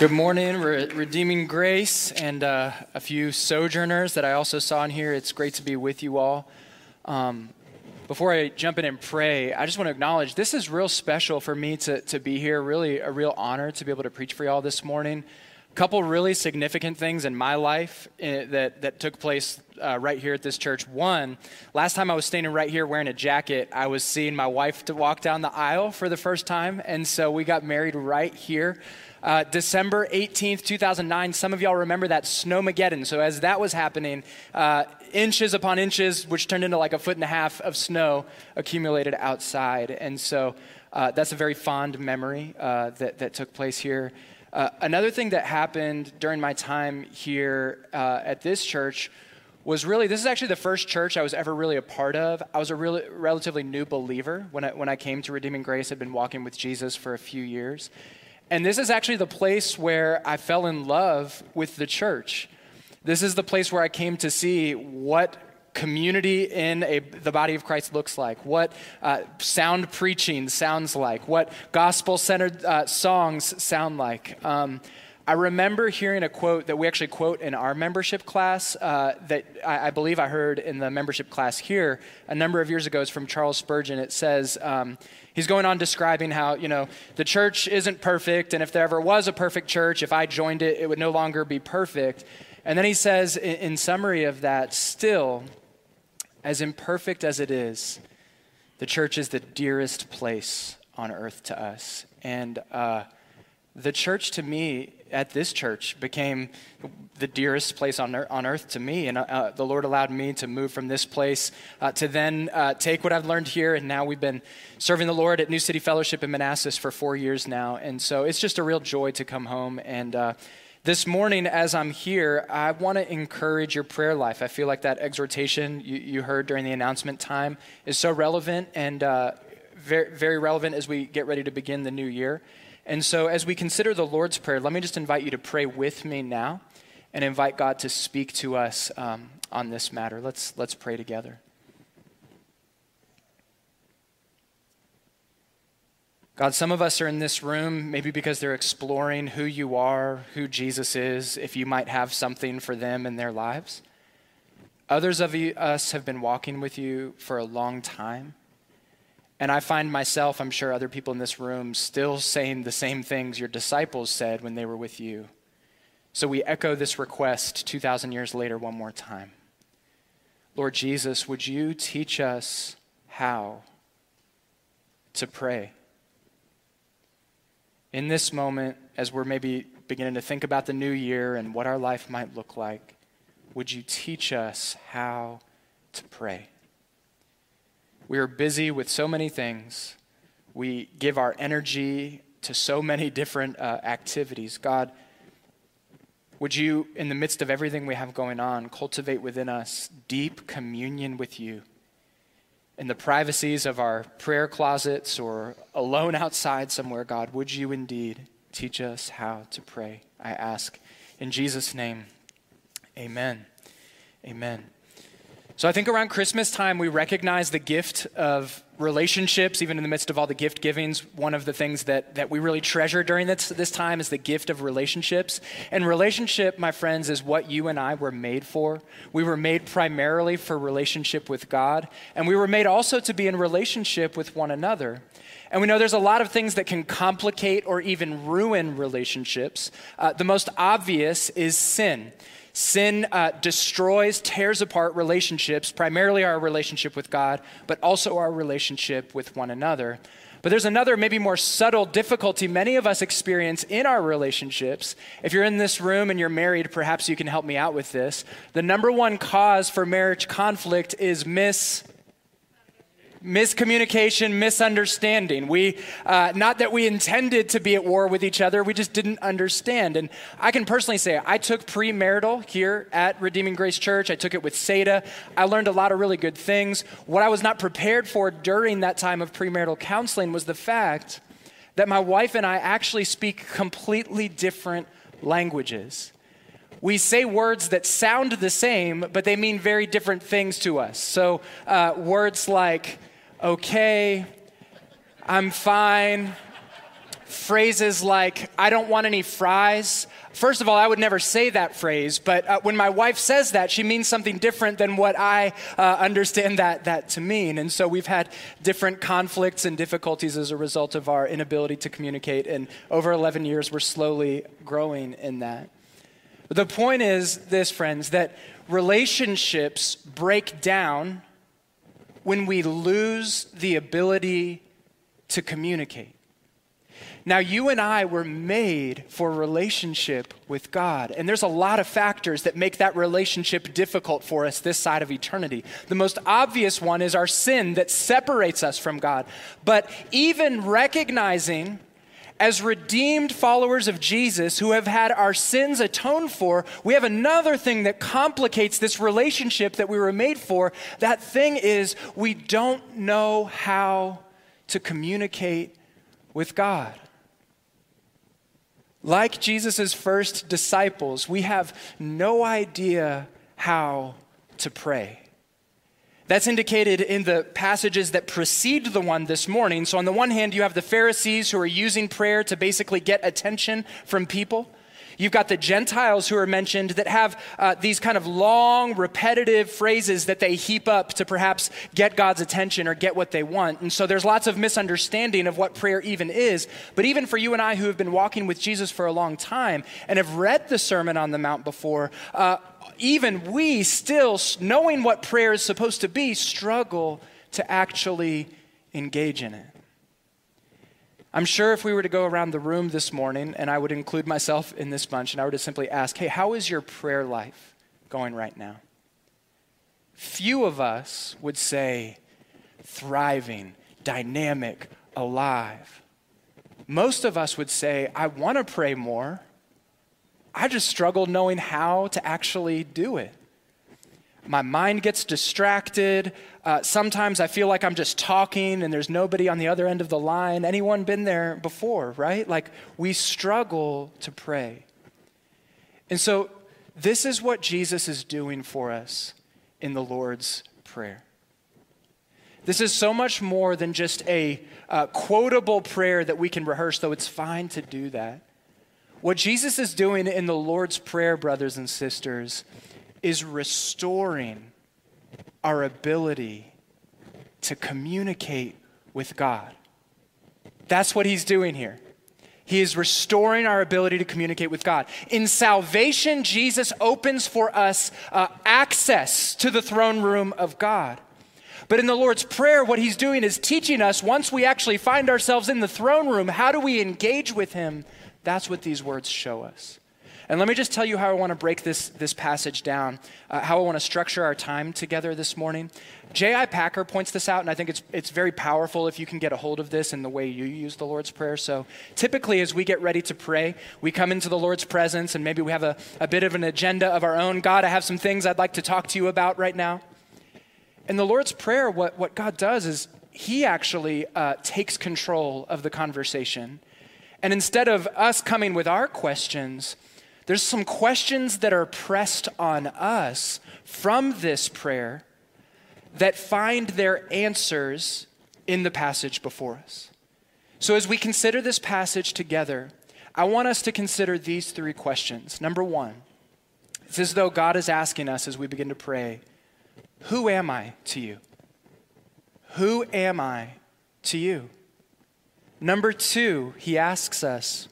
Good morning, Re- Redeeming Grace, and uh, a few sojourners that I also saw in here. It's great to be with you all. Um, before I jump in and pray, I just want to acknowledge this is real special for me to, to be here. Really, a real honor to be able to preach for y'all this morning. A couple really significant things in my life uh, that, that took place uh, right here at this church. One, last time I was standing right here wearing a jacket, I was seeing my wife to walk down the aisle for the first time, and so we got married right here. Uh, December 18th, 2009. Some of y'all remember that snowmageddon. So, as that was happening, uh, inches upon inches, which turned into like a foot and a half of snow, accumulated outside. And so, uh, that's a very fond memory uh, that, that took place here. Uh, another thing that happened during my time here uh, at this church was really this is actually the first church I was ever really a part of. I was a really relatively new believer when I, when I came to Redeeming Grace. I'd been walking with Jesus for a few years. And this is actually the place where I fell in love with the church. This is the place where I came to see what community in a, the body of Christ looks like, what uh, sound preaching sounds like, what gospel centered uh, songs sound like. Um, I remember hearing a quote that we actually quote in our membership class uh, that I, I, believe I heard in the membership class here a number of years ago. It's from Charles Spurgeon. It says, um, He's going on describing how, you know, the church isn't perfect, and if there ever was a perfect church, if I joined it, it would no longer be perfect. And then he says, in, in summary of that, still, as imperfect as it is, the church is the dearest place on earth to us. And uh, the church to me at this church became the dearest place on, on earth to me. And uh, the Lord allowed me to move from this place uh, to then uh, take what I've learned here. And now we've been serving the Lord at New City Fellowship in Manassas for four years now. And so it's just a real joy to come home. And uh, this morning, as I'm here, I want to encourage your prayer life. I feel like that exhortation you, you heard during the announcement time is so relevant and uh, very, very relevant as we get ready to begin the new year. And so, as we consider the Lord's Prayer, let me just invite you to pray with me now and invite God to speak to us um, on this matter. Let's, let's pray together. God, some of us are in this room maybe because they're exploring who you are, who Jesus is, if you might have something for them in their lives. Others of us have been walking with you for a long time. And I find myself, I'm sure other people in this room, still saying the same things your disciples said when they were with you. So we echo this request 2,000 years later one more time. Lord Jesus, would you teach us how to pray? In this moment, as we're maybe beginning to think about the new year and what our life might look like, would you teach us how to pray? We are busy with so many things. We give our energy to so many different uh, activities. God, would you, in the midst of everything we have going on, cultivate within us deep communion with you? In the privacies of our prayer closets or alone outside somewhere, God, would you indeed teach us how to pray? I ask. In Jesus' name, amen. Amen. So I think around Christmas time, we recognize the gift of relationships, even in the midst of all the gift givings. One of the things that, that we really treasure during this, this time is the gift of relationships. And relationship, my friends, is what you and I were made for. We were made primarily for relationship with God, and we were made also to be in relationship with one another. And we know there's a lot of things that can complicate or even ruin relationships. Uh, the most obvious is sin. Sin uh, destroys, tears apart relationships, primarily our relationship with God, but also our relationship with one another. But there's another, maybe more subtle difficulty many of us experience in our relationships. If you're in this room and you're married, perhaps you can help me out with this. The number one cause for marriage conflict is mis miscommunication, misunderstanding. We, uh, not that we intended to be at war with each other, we just didn't understand. And I can personally say, I took premarital here at Redeeming Grace Church. I took it with Seda. I learned a lot of really good things. What I was not prepared for during that time of premarital counseling was the fact that my wife and I actually speak completely different languages we say words that sound the same, but they mean very different things to us. So, uh, words like okay, I'm fine, phrases like, I don't want any fries. First of all, I would never say that phrase, but uh, when my wife says that, she means something different than what I uh, understand that, that to mean. And so we've had different conflicts and difficulties as a result of our inability to communicate. And over 11 years, we're slowly growing in that. But the point is this, friends, that relationships break down when we lose the ability to communicate. Now, you and I were made for relationship with God. And there's a lot of factors that make that relationship difficult for us this side of eternity. The most obvious one is our sin that separates us from God. But even recognizing as redeemed followers of Jesus who have had our sins atoned for, we have another thing that complicates this relationship that we were made for. That thing is we don't know how to communicate with God. Like Jesus' first disciples, we have no idea how to pray. That's indicated in the passages that precede the one this morning. So, on the one hand, you have the Pharisees who are using prayer to basically get attention from people. You've got the Gentiles who are mentioned that have uh, these kind of long, repetitive phrases that they heap up to perhaps get God's attention or get what they want. And so there's lots of misunderstanding of what prayer even is. But even for you and I who have been walking with Jesus for a long time and have read the Sermon on the Mount before, uh, even we still, knowing what prayer is supposed to be, struggle to actually engage in it. I'm sure if we were to go around the room this morning, and I would include myself in this bunch, and I were to simply ask, hey, how is your prayer life going right now? Few of us would say, thriving, dynamic, alive. Most of us would say, I want to pray more. I just struggle knowing how to actually do it. My mind gets distracted. Uh, sometimes I feel like I'm just talking and there's nobody on the other end of the line. Anyone been there before, right? Like we struggle to pray. And so this is what Jesus is doing for us in the Lord's Prayer. This is so much more than just a uh, quotable prayer that we can rehearse, though it's fine to do that. What Jesus is doing in the Lord's Prayer, brothers and sisters, is restoring our ability to communicate with God. That's what he's doing here. He is restoring our ability to communicate with God. In salvation, Jesus opens for us uh, access to the throne room of God. But in the Lord's Prayer, what he's doing is teaching us once we actually find ourselves in the throne room, how do we engage with him? That's what these words show us. And let me just tell you how I want to break this, this passage down, uh, how I want to structure our time together this morning. J.I. Packer points this out, and I think it's, it's very powerful if you can get a hold of this in the way you use the Lord's Prayer. So typically, as we get ready to pray, we come into the Lord's presence, and maybe we have a, a bit of an agenda of our own. God, I have some things I'd like to talk to you about right now. In the Lord's Prayer, what, what God does is He actually uh, takes control of the conversation. And instead of us coming with our questions, there's some questions that are pressed on us from this prayer that find their answers in the passage before us. So, as we consider this passage together, I want us to consider these three questions. Number one, it's as though God is asking us as we begin to pray, Who am I to you? Who am I to you? Number two, he asks us,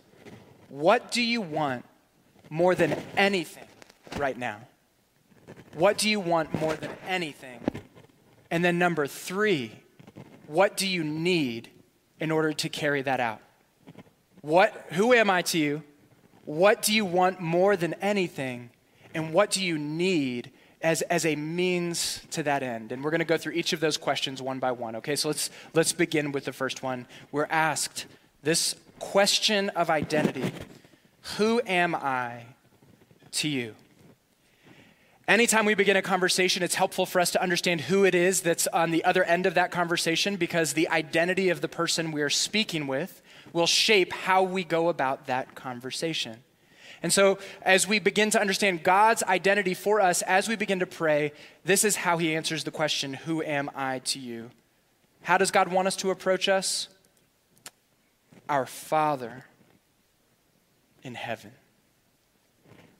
What do you want more than anything right now? What do you want more than anything? And then, number three, what do you need in order to carry that out? What, who am I to you? What do you want more than anything? And what do you need as, as a means to that end? And we're going to go through each of those questions one by one. Okay, so let's, let's begin with the first one. We're asked this question of identity who am I to you? Anytime we begin a conversation, it's helpful for us to understand who it is that's on the other end of that conversation because the identity of the person we are speaking with will shape how we go about that conversation. And so, as we begin to understand God's identity for us, as we begin to pray, this is how He answers the question Who am I to you? How does God want us to approach us? Our Father in heaven.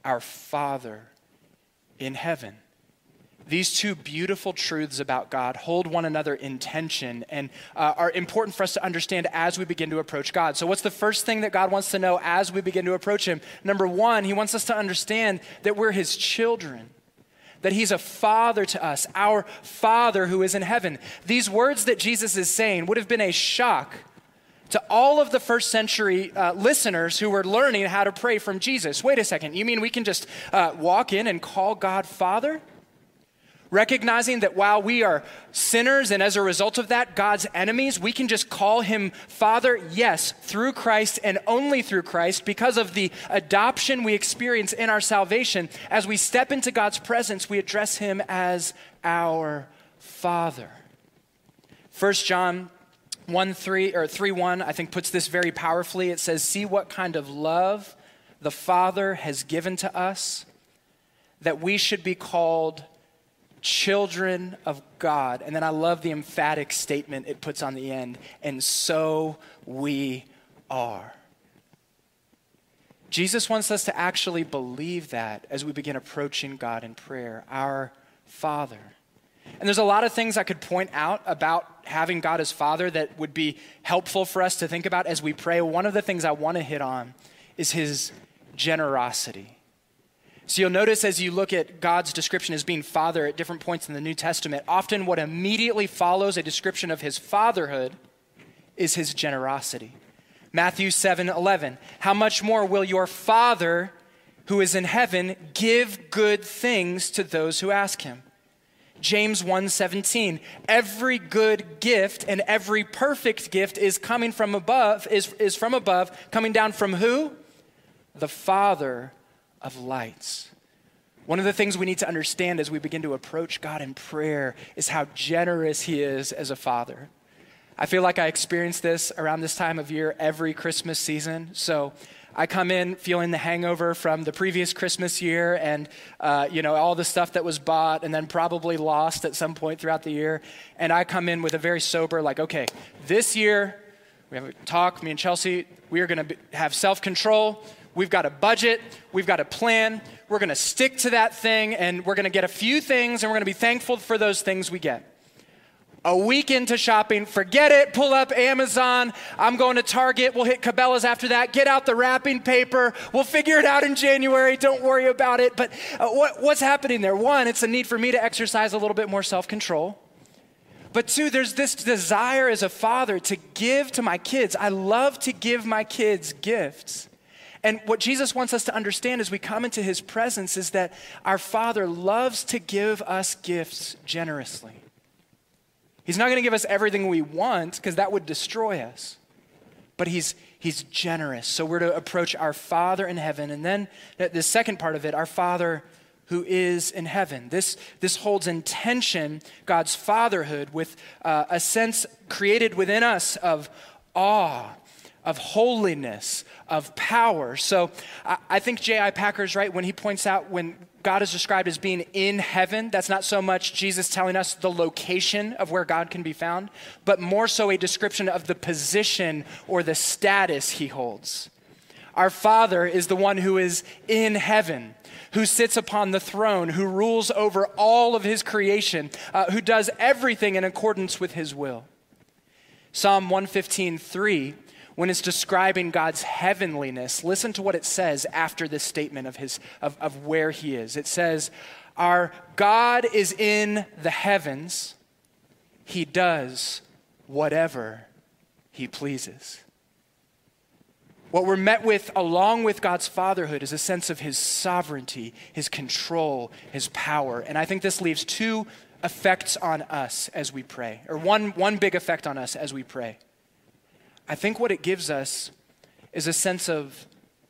Our Father in heaven. These two beautiful truths about God hold one another in tension and uh, are important for us to understand as we begin to approach God. So, what's the first thing that God wants to know as we begin to approach Him? Number one, He wants us to understand that we're His children that he's a father to us, our father who is in heaven. These words that Jesus is saying would have been a shock to all of the first century uh, listeners who were learning how to pray from Jesus. Wait a second, you mean we can just uh, walk in and call God Father? Recognizing that while we are sinners and as a result of that, God's enemies, we can just call him Father, yes, through Christ and only through Christ because of the adoption we experience in our salvation. As we step into God's presence, we address him as our Father. 1 John 1 3 or 3 1, I think, puts this very powerfully. It says, See what kind of love the Father has given to us that we should be called children of God. And then I love the emphatic statement it puts on the end, and so we are. Jesus wants us to actually believe that as we begin approaching God in prayer, our Father. And there's a lot of things I could point out about having God as Father that would be helpful for us to think about as we pray. One of the things I want to hit on is His generosity. So you'll notice as you look at God's description as being Father at different points in the New Testament, often what immediately follows a description of His fatherhood is His generosity. Matthew 7 11. How much more will your Father who is in heaven give good things to those who ask Him? James 1:17 Every good gift and every perfect gift is coming from above is, is from above coming down from who? The Father of lights. One of the things we need to understand as we begin to approach God in prayer is how generous he is as a father. I feel like I experience this around this time of year every Christmas season. So I come in feeling the hangover from the previous Christmas year and, uh, you know, all the stuff that was bought and then probably lost at some point throughout the year. And I come in with a very sober, like, okay, this year, we have a talk, me and Chelsea, we are going to have self control. We've got a budget, we've got a plan. We're going to stick to that thing, and we're going to get a few things, and we're going to be thankful for those things we get a week into shopping, forget it, pull up Amazon. I'm going to Target. We'll hit Cabela's after that. Get out the wrapping paper. We'll figure it out in January. Don't worry about it. But uh, what, what's happening there? One, it's a need for me to exercise a little bit more self control. But two, there's this desire as a father to give to my kids. I love to give my kids gifts. And what Jesus wants us to understand as we come into his presence is that our Father loves to give us gifts generously. He's not going to give us everything we want because that would destroy us. But he's, he's generous. So we're to approach our Father in heaven. And then the second part of it, our Father who is in heaven. This, this holds in tension God's fatherhood with uh, a sense created within us of awe of holiness, of power. So I, I think J.I. Packer's right when he points out when God is described as being in heaven, that's not so much Jesus telling us the location of where God can be found, but more so a description of the position or the status he holds. Our Father is the one who is in heaven, who sits upon the throne, who rules over all of his creation, uh, who does everything in accordance with his will. Psalm 115, 3 when it's describing God's heavenliness, listen to what it says after this statement of, his, of, of where he is. It says, Our God is in the heavens, he does whatever he pleases. What we're met with along with God's fatherhood is a sense of his sovereignty, his control, his power. And I think this leaves two effects on us as we pray, or one, one big effect on us as we pray. I think what it gives us is a sense of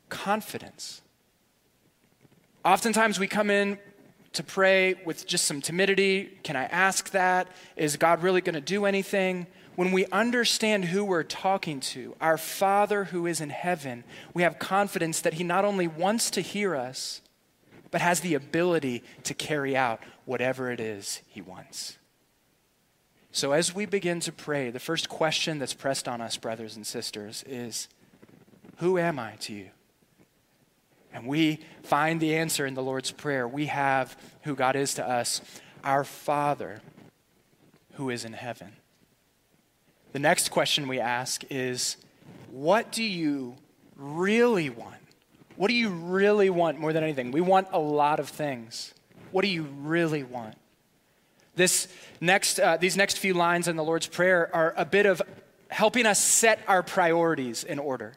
confidence. Oftentimes we come in to pray with just some timidity. Can I ask that? Is God really going to do anything? When we understand who we're talking to, our Father who is in heaven, we have confidence that He not only wants to hear us, but has the ability to carry out whatever it is He wants. So, as we begin to pray, the first question that's pressed on us, brothers and sisters, is Who am I to you? And we find the answer in the Lord's Prayer. We have who God is to us, our Father who is in heaven. The next question we ask is What do you really want? What do you really want more than anything? We want a lot of things. What do you really want? This next, uh, these next few lines in the Lord's Prayer are a bit of helping us set our priorities in order.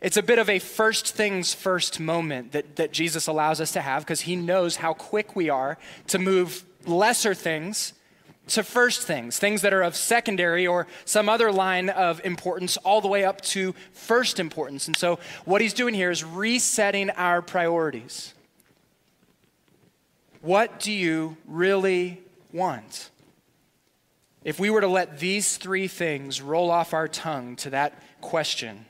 It's a bit of a first things first moment that, that Jesus allows us to have because he knows how quick we are to move lesser things to first things, things that are of secondary or some other line of importance, all the way up to first importance. And so, what he's doing here is resetting our priorities. What do you really want? If we were to let these three things roll off our tongue to that question,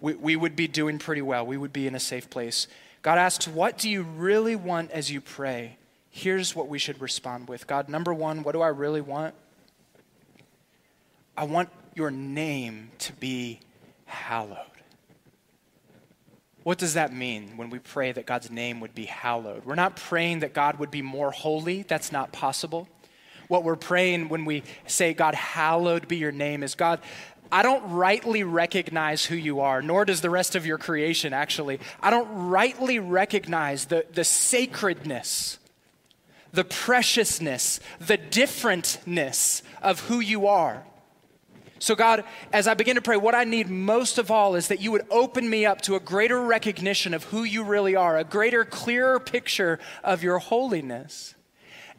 we, we would be doing pretty well. We would be in a safe place. God asks, What do you really want as you pray? Here's what we should respond with God, number one, what do I really want? I want your name to be hallowed. What does that mean when we pray that God's name would be hallowed? We're not praying that God would be more holy, that's not possible. What we're praying when we say, God, hallowed be your name, is God, I don't rightly recognize who you are, nor does the rest of your creation, actually. I don't rightly recognize the, the sacredness, the preciousness, the differentness of who you are. So, God, as I begin to pray, what I need most of all is that you would open me up to a greater recognition of who you really are, a greater, clearer picture of your holiness.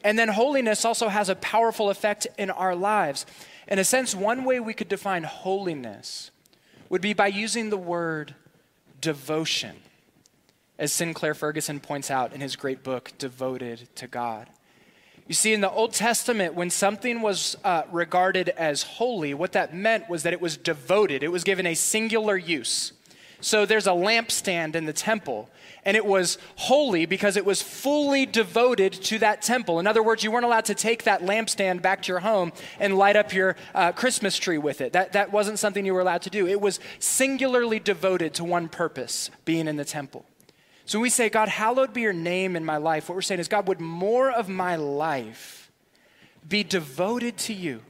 And then, holiness also has a powerful effect in our lives. In a sense, one way we could define holiness would be by using the word devotion, as Sinclair Ferguson points out in his great book, Devoted to God. You see, in the Old Testament, when something was uh, regarded as holy, what that meant was that it was devoted, it was given a singular use. So there's a lampstand in the temple, and it was holy because it was fully devoted to that temple. In other words, you weren't allowed to take that lampstand back to your home and light up your uh, Christmas tree with it. That, that wasn't something you were allowed to do. It was singularly devoted to one purpose, being in the temple. So when we say, God, hallowed be your name in my life, what we're saying is, God, would more of my life be devoted to you?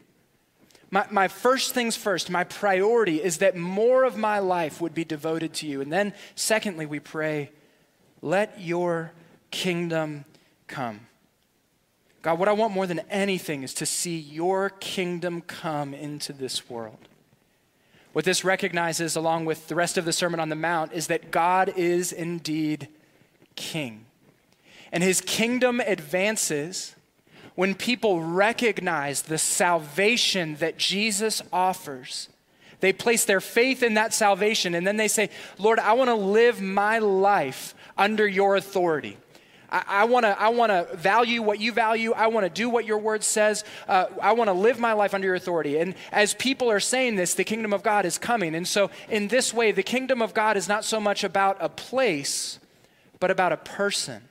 My, my first things first, my priority is that more of my life would be devoted to you. And then, secondly, we pray, let your kingdom come. God, what I want more than anything is to see your kingdom come into this world. What this recognizes, along with the rest of the Sermon on the Mount, is that God is indeed king. And his kingdom advances when people recognize the salvation that Jesus offers. They place their faith in that salvation, and then they say, Lord, I want to live my life under your authority. I, want to I want to value what you value. I want to do what your word says. Uh, I want to live my life under your authority. And as people are saying this, the kingdom of God is coming. And so, in this way, the kingdom of God is not so much about a place, but about a person.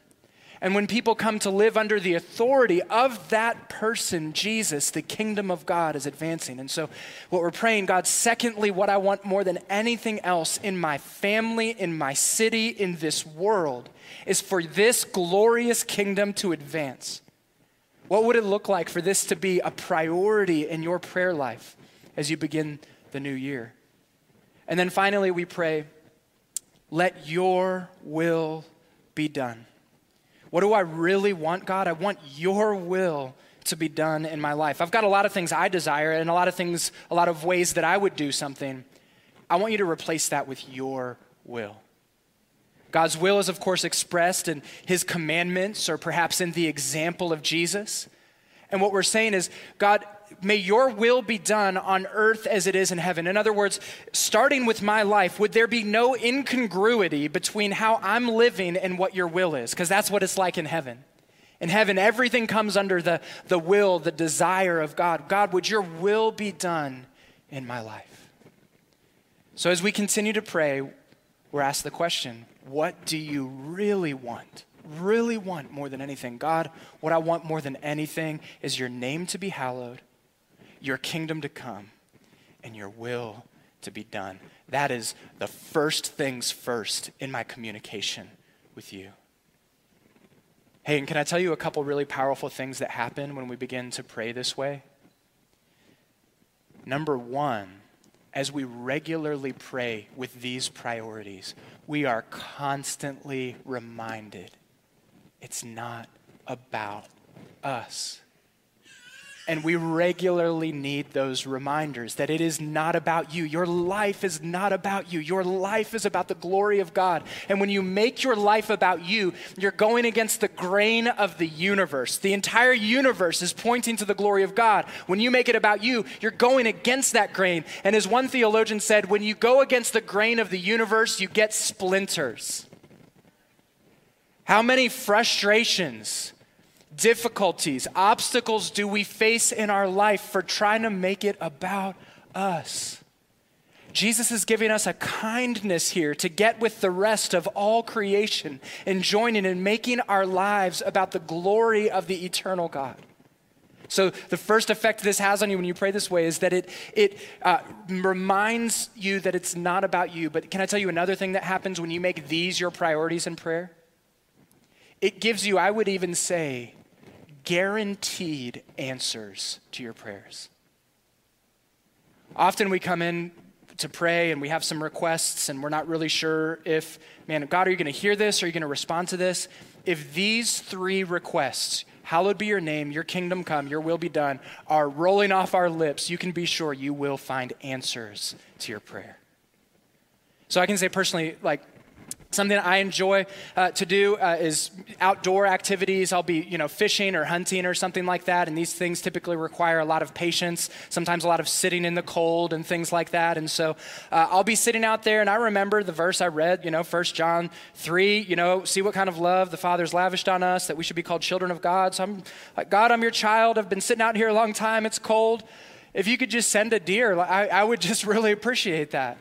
And when people come to live under the authority of that person, Jesus, the kingdom of God is advancing. And so, what we're praying, God, secondly, what I want more than anything else in my family, in my city, in this world, is for this glorious kingdom to advance. What would it look like for this to be a priority in your prayer life as you begin the new year? And then finally, we pray, let your will be done. What do I really want, God? I want your will to be done in my life. I've got a lot of things I desire and a lot of things, a lot of ways that I would do something. I want you to replace that with your will. God's will is, of course, expressed in his commandments or perhaps in the example of Jesus. And what we're saying is, God, may your will be done on earth as it is in heaven. In other words, starting with my life, would there be no incongruity between how I'm living and what your will is? Because that's what it's like in heaven. In heaven, everything comes under the, the will, the desire of God. God, would your will be done in my life? So as we continue to pray, we're asked the question what do you really want? Really want more than anything? God, what I want more than anything is your name to be hallowed your kingdom to come and your will to be done. That is the first things first in my communication with you. Hey, and can I tell you a couple really powerful things that happen when we begin to pray this way? Number one, as we regularly pray with these priorities, we are constantly reminded it's not about us. And we regularly need those reminders that it is not about you. Your life is not about you. Your life is about the glory of God. And when you make your life about you, you're going against the grain of the universe. The entire universe is pointing to the glory of God. When you make it about you, you're going against that grain. And as one theologian said, when you go against the grain of the universe, you get splinters. How many frustrations? Difficulties, obstacles do we face in our life for trying to make it about us? Jesus is giving us a kindness here to get with the rest of all creation and joining and making our lives about the glory of the eternal God. So, the first effect this has on you when you pray this way is that it, it uh, reminds you that it's not about you. But can I tell you another thing that happens when you make these your priorities in prayer? It gives you, I would even say, guaranteed answers to your prayers. Often we come in to pray and we have some requests and we're not really sure if, man, God, are you going to hear this? Are you going to respond to this? If these three requests, hallowed be your name, your kingdom come, your will be done, are rolling off our lips, you can be sure you will find answers to your prayer. So I can say personally, like, Something I enjoy uh, to do uh, is outdoor activities. I'll be, you know, fishing or hunting or something like that, and these things typically require a lot of patience. Sometimes a lot of sitting in the cold and things like that. And so uh, I'll be sitting out there, and I remember the verse I read, you know, 1 John three. You know, see what kind of love the Father's lavished on us that we should be called children of God. So I'm like, God, I'm your child. I've been sitting out here a long time. It's cold. If you could just send a deer, I, I would just really appreciate that.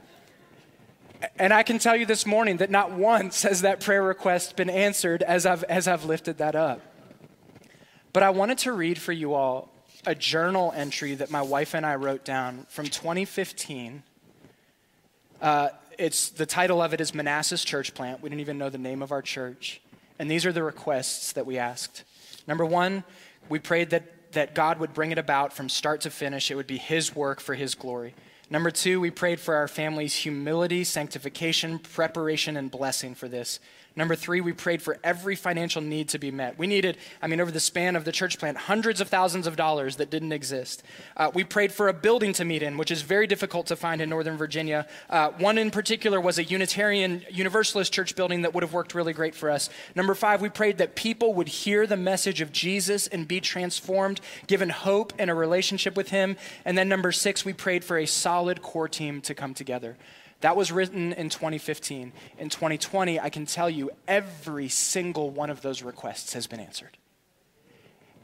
And I can tell you this morning that not once has that prayer request been answered as I've, as I've lifted that up. But I wanted to read for you all a journal entry that my wife and I wrote down from 2015. Uh, it's, the title of it is Manassas Church Plant. We didn't even know the name of our church. And these are the requests that we asked. Number one, we prayed that, that God would bring it about from start to finish. It would be His work for His glory. Number two, we prayed for our family's humility, sanctification, preparation, and blessing for this. Number three, we prayed for every financial need to be met. We needed, I mean, over the span of the church plant, hundreds of thousands of dollars that didn't exist. Uh, we prayed for a building to meet in, which is very difficult to find in Northern Virginia. Uh, one in particular was a Unitarian Universalist church building that would have worked really great for us. Number five, we prayed that people would hear the message of Jesus and be transformed, given hope and a relationship with Him. And then number six, we prayed for a solid core team to come together. That was written in 2015. In 2020, I can tell you every single one of those requests has been answered.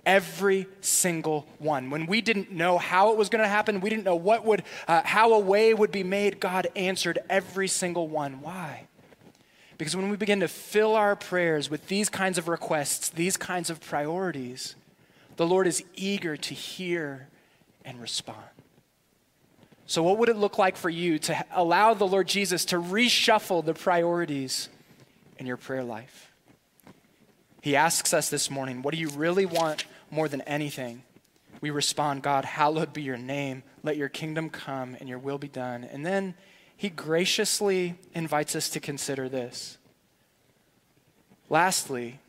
Every single one. When we didn't know how it was going to happen, we didn't know what would, uh, how a way would be made, God answered every single one. Why? Because when we begin to fill our prayers with these kinds of requests, these kinds of priorities, the Lord is eager to hear and respond. So, what would it look like for you to allow the Lord Jesus to reshuffle the priorities in your prayer life? He asks us this morning, What do you really want more than anything? We respond, God, hallowed be your name. Let your kingdom come and your will be done. And then he graciously invites us to consider this. Lastly,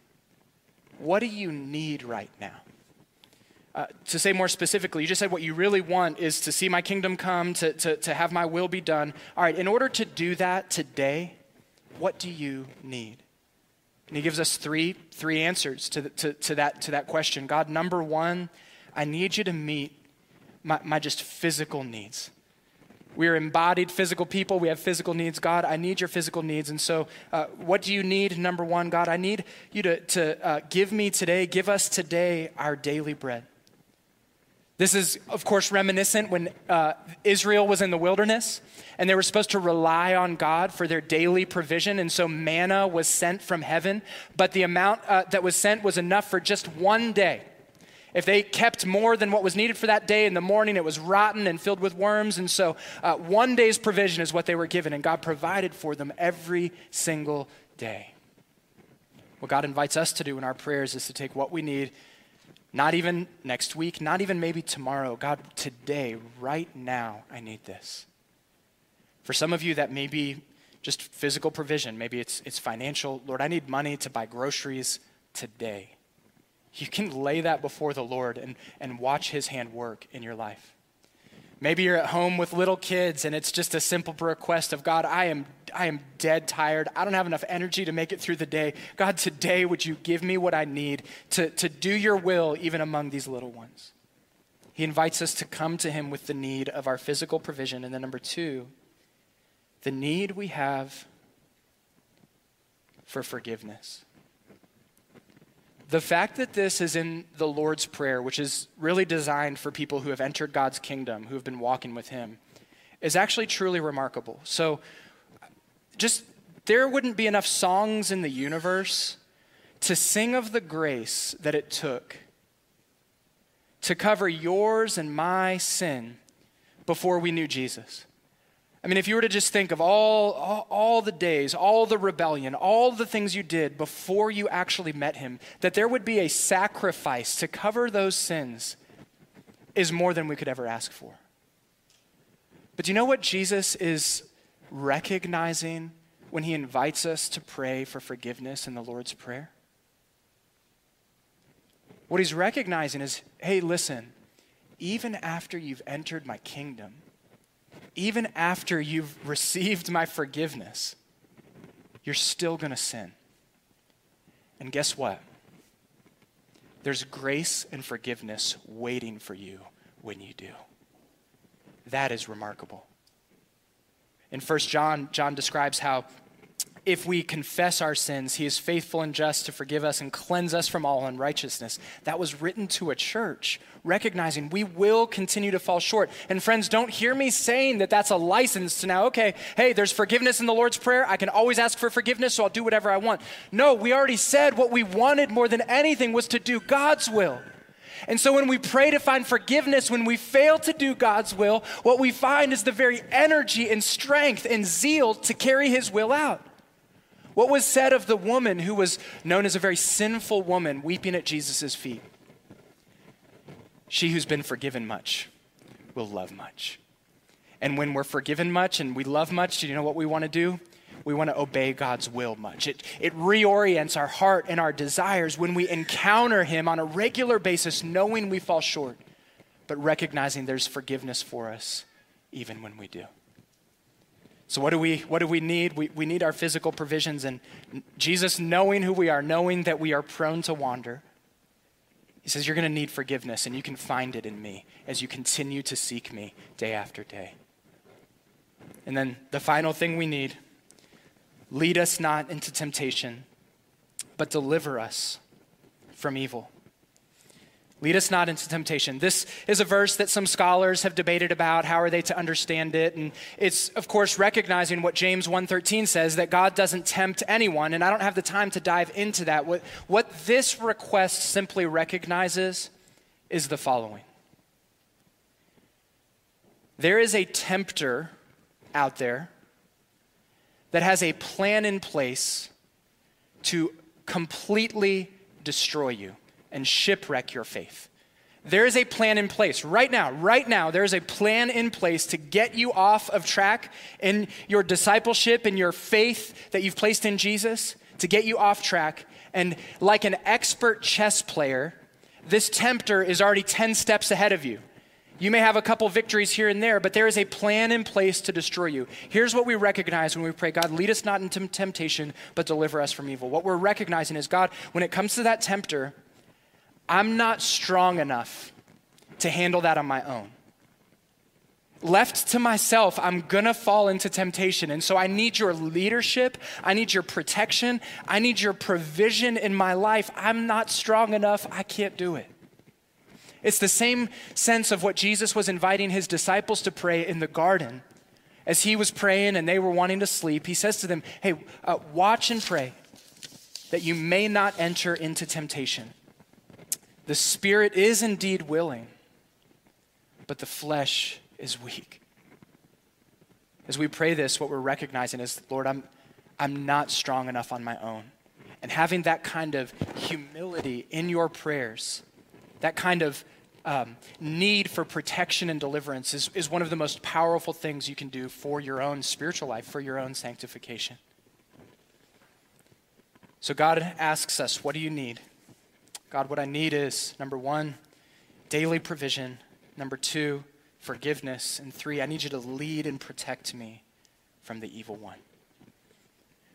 what do you need right now? Uh, to say more specifically, you just said what you really want is to see my kingdom come, to, to, to have my will be done. All right, in order to do that today, what do you need? And he gives us three, three answers to, the, to, to, that, to that question. God, number one, I need you to meet my, my just physical needs. We are embodied physical people. We have physical needs. God, I need your physical needs. And so, uh, what do you need? Number one, God, I need you to, to uh, give me today, give us today our daily bread. This is, of course, reminiscent when uh, Israel was in the wilderness and they were supposed to rely on God for their daily provision. And so manna was sent from heaven, but the amount uh, that was sent was enough for just one day. If they kept more than what was needed for that day in the morning, it was rotten and filled with worms. And so uh, one day's provision is what they were given, and God provided for them every single day. What God invites us to do in our prayers is to take what we need, not even next week, not even maybe tomorrow. God, today, right now, I need this. For some of you, that may be just physical provision. Maybe it's, it's financial. Lord, I need money to buy groceries today. You can lay that before the Lord and, and watch His hand work in your life. Maybe you're at home with little kids and it's just a simple request of God, I am, I am dead tired. I don't have enough energy to make it through the day. God, today would you give me what I need to, to do your will even among these little ones? He invites us to come to him with the need of our physical provision. And then, number two, the need we have for forgiveness. The fact that this is in the Lord's Prayer, which is really designed for people who have entered God's kingdom, who have been walking with Him, is actually truly remarkable. So, just there wouldn't be enough songs in the universe to sing of the grace that it took to cover yours and my sin before we knew Jesus. I mean, if you were to just think of all, all, all, the days, all the rebellion, all the things you did before you actually met him, that there would be a sacrifice to cover those sins is more than we could ever ask for. But do you know what Jesus is recognizing when he invites us to pray for forgiveness in the Lord's Prayer? What he's recognizing is hey, listen, even after you've entered my kingdom, even after you've received my forgiveness, you're still going to sin. And guess what? There's grace and forgiveness waiting for you when you do. That is remarkable. In 1 John, John describes how if we confess our sins, he is faithful and just to forgive us and cleanse us from all unrighteousness. That was written to a church, recognizing we will continue to fall short. And friends, don't hear me saying that that's a license to now, okay, hey, there's forgiveness in the Lord's Prayer. I can always ask for forgiveness, so I'll do whatever I want. No, we already said what we wanted more than anything was to do God's will. And so when we pray to find forgiveness, when we fail to do God's will, what we find is the very energy and strength and zeal to carry His will out. What was said of the woman who was known as a very sinful woman weeping at Jesus' feet? She who's been forgiven much will love much. And when we're forgiven much and we love much, do you know what we want to do? We want to obey God's will much. It, it reorients our heart and our desires when we encounter Him on a regular basis, knowing we fall short, but recognizing there's forgiveness for us even when we do. So, what do we, what do we need? We, we need our physical provisions. And Jesus, knowing who we are, knowing that we are prone to wander, he says, You're going to need forgiveness, and you can find it in me as you continue to seek me day after day. And then the final thing we need lead us not into temptation, but deliver us from evil. Lead us not into temptation. This is a verse that some scholars have debated about how are they to understand it and it's of course recognizing what James 1:13 says that God doesn't tempt anyone and I don't have the time to dive into that. What what this request simply recognizes is the following. There is a tempter out there that has a plan in place to completely destroy you and shipwreck your faith. There is a plan in place right now, right now, there is a plan in place to get you off of track in your discipleship and your faith that you've placed in Jesus, to get you off track. And like an expert chess player, this tempter is already 10 steps ahead of you. You may have a couple victories here and there, but there is a plan in place to destroy you. Here's what we recognize when we pray God, lead us not into temptation, but deliver us from evil. What we're recognizing is God, when it comes to that tempter, I'm not strong enough to handle that on my own. Left to myself, I'm gonna fall into temptation. And so I need your leadership. I need your protection. I need your provision in my life. I'm not strong enough. I can't do it. It's the same sense of what Jesus was inviting his disciples to pray in the garden. As he was praying and they were wanting to sleep, he says to them, Hey, uh, watch and pray that you may not enter into temptation. The spirit is indeed willing, but the flesh is weak. As we pray this, what we're recognizing is, Lord, I'm, I'm not strong enough on my own. And having that kind of humility in your prayers, that kind of um, need for protection and deliverance is, is one of the most powerful things you can do for your own spiritual life, for your own sanctification. So God asks us, What do you need? God, what I need is number one, daily provision. Number two, forgiveness. And three, I need you to lead and protect me from the evil one.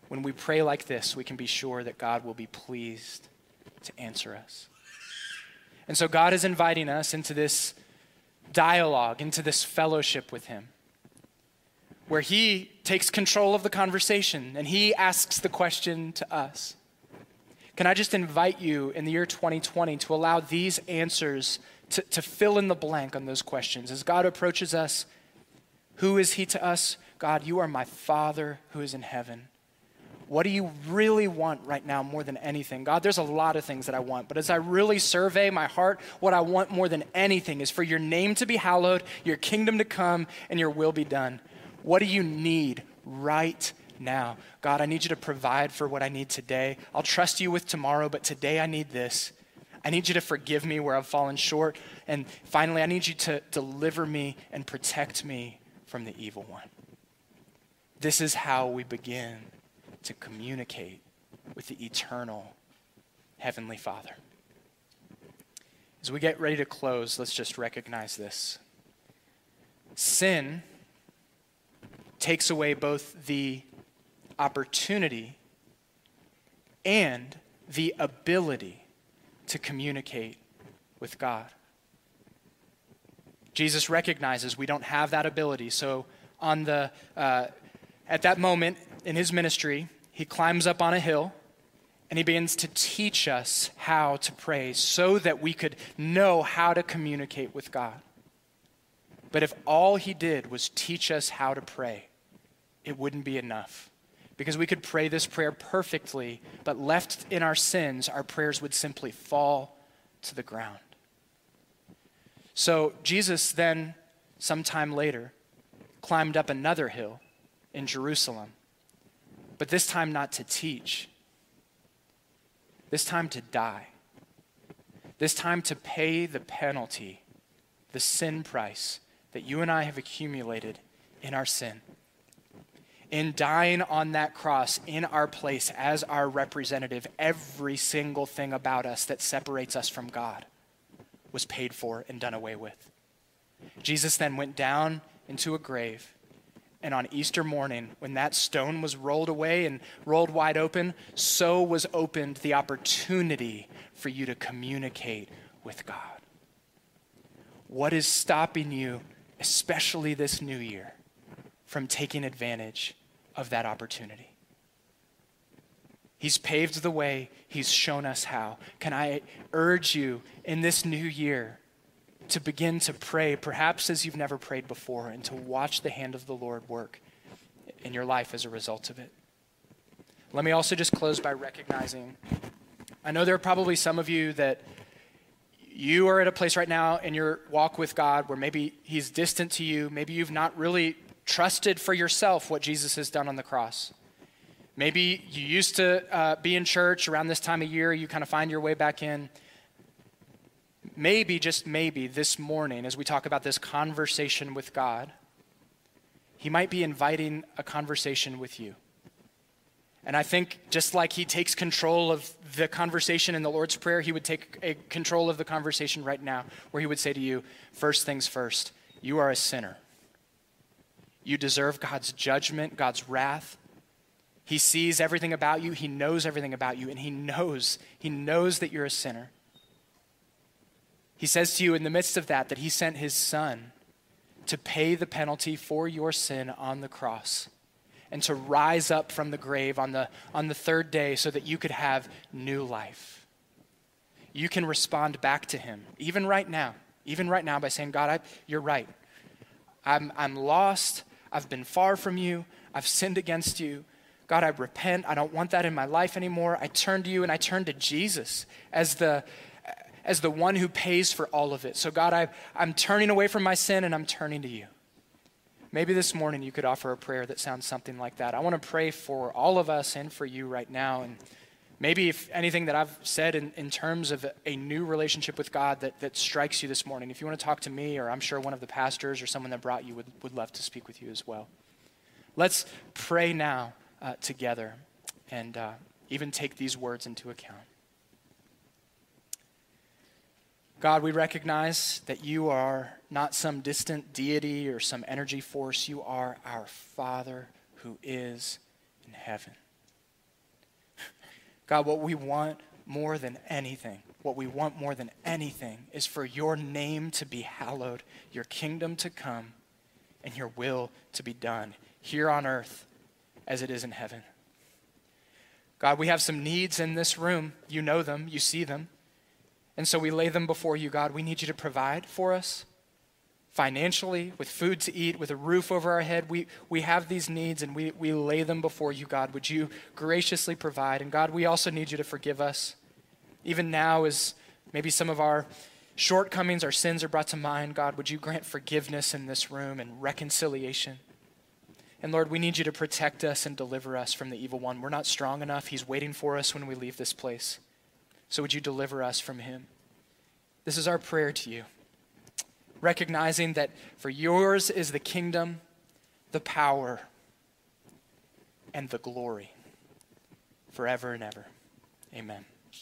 When we pray like this, we can be sure that God will be pleased to answer us. And so God is inviting us into this dialogue, into this fellowship with Him, where He takes control of the conversation and He asks the question to us. Can I just invite you in the year 2020 to allow these answers to, to fill in the blank on those questions? As God approaches us, who is He to us? God, you are my Father who is in heaven. What do you really want right now more than anything? God, there's a lot of things that I want, but as I really survey my heart, what I want more than anything is for your name to be hallowed, your kingdom to come, and your will be done. What do you need right now? God, I need you to provide for what I need today. I'll trust you with tomorrow, but today I need this. I need you to forgive me where I've fallen short. And finally, I need you to deliver me and protect me from the evil one. This is how we begin to communicate with the eternal Heavenly Father. As we get ready to close, let's just recognize this. Sin takes away both the opportunity and the ability to communicate with God. Jesus recognizes we don't have that ability. So, on the, uh, at that moment in his ministry, he climbs up on a hill and he begins to teach us how to pray so that we could know how to communicate with God. But if all he did was teach us how to pray, it wouldn't be enough. Because we could pray this prayer perfectly, but left in our sins, our prayers would simply fall to the ground. So Jesus then, sometime later, climbed up another hill in Jerusalem but this time not to teach, this time to die, this time to pay the penalty, the sin price that you and I have accumulated in our sin. In dying on that cross in our place as our representative, every single thing about us that separates us from God was paid for and done away with. Jesus then went down into a grave and on Easter morning, when that stone was rolled away and rolled wide open, so was opened the opportunity for you to communicate with God. What is stopping you, especially this new year, from taking advantage of that opportunity? He's paved the way, He's shown us how. Can I urge you in this new year to begin to pray, perhaps as you've never prayed before, and to watch the hand of the Lord work in your life as a result of it. Let me also just close by recognizing I know there are probably some of you that you are at a place right now in your walk with God where maybe He's distant to you. Maybe you've not really trusted for yourself what Jesus has done on the cross. Maybe you used to uh, be in church around this time of year, you kind of find your way back in maybe, just maybe, this morning, as we talk about this conversation with God, He might be inviting a conversation with you. And I think just like He takes control of the conversation in the Lord's Prayer, He would take a control of the conversation right now, where He would say to you, first things first, you are a sinner. You deserve God's judgment, God's wrath. He sees everything about you, He knows everything about you, and He knows, He knows that you're a sinner. He says to you in the midst of that that he sent his son to pay the penalty for your sin on the cross and to rise up from the grave on the, on the third day so that you could have new life. You can respond back to him, even right now, even right now, by saying, God, I, you're right. I'm, I'm lost. I've been far from you. I've sinned against you. God, I repent. I don't want that in my life anymore. I turn to you and I turn to Jesus as the, as the one who pays for all of it. So, God, I, I'm turning away from my sin and I'm turning to you. Maybe this morning you could offer a prayer that sounds something like that. I want to pray for all of us and for you right now. And maybe if anything that I've said in, in terms of a new relationship with God that, that strikes you this morning, if you want to talk to me, or I'm sure one of the pastors or someone that brought you would, would love to speak with you as well. Let's pray now uh, together and uh, even take these words into account. God, we recognize that you are not some distant deity or some energy force. You are our Father who is in heaven. God, what we want more than anything, what we want more than anything is for your name to be hallowed, your kingdom to come, and your will to be done here on earth as it is in heaven. God, we have some needs in this room. You know them, you see them. And so we lay them before you, God. We need you to provide for us financially, with food to eat, with a roof over our head. We, we have these needs and we, we lay them before you, God. Would you graciously provide? And God, we also need you to forgive us. Even now, as maybe some of our shortcomings, our sins are brought to mind, God, would you grant forgiveness in this room and reconciliation? And Lord, we need you to protect us and deliver us from the evil one. We're not strong enough. He's waiting for us when we leave this place. So would you deliver us from him? This is our prayer to you, recognizing that for yours is the kingdom, the power, and the glory forever and ever. Amen.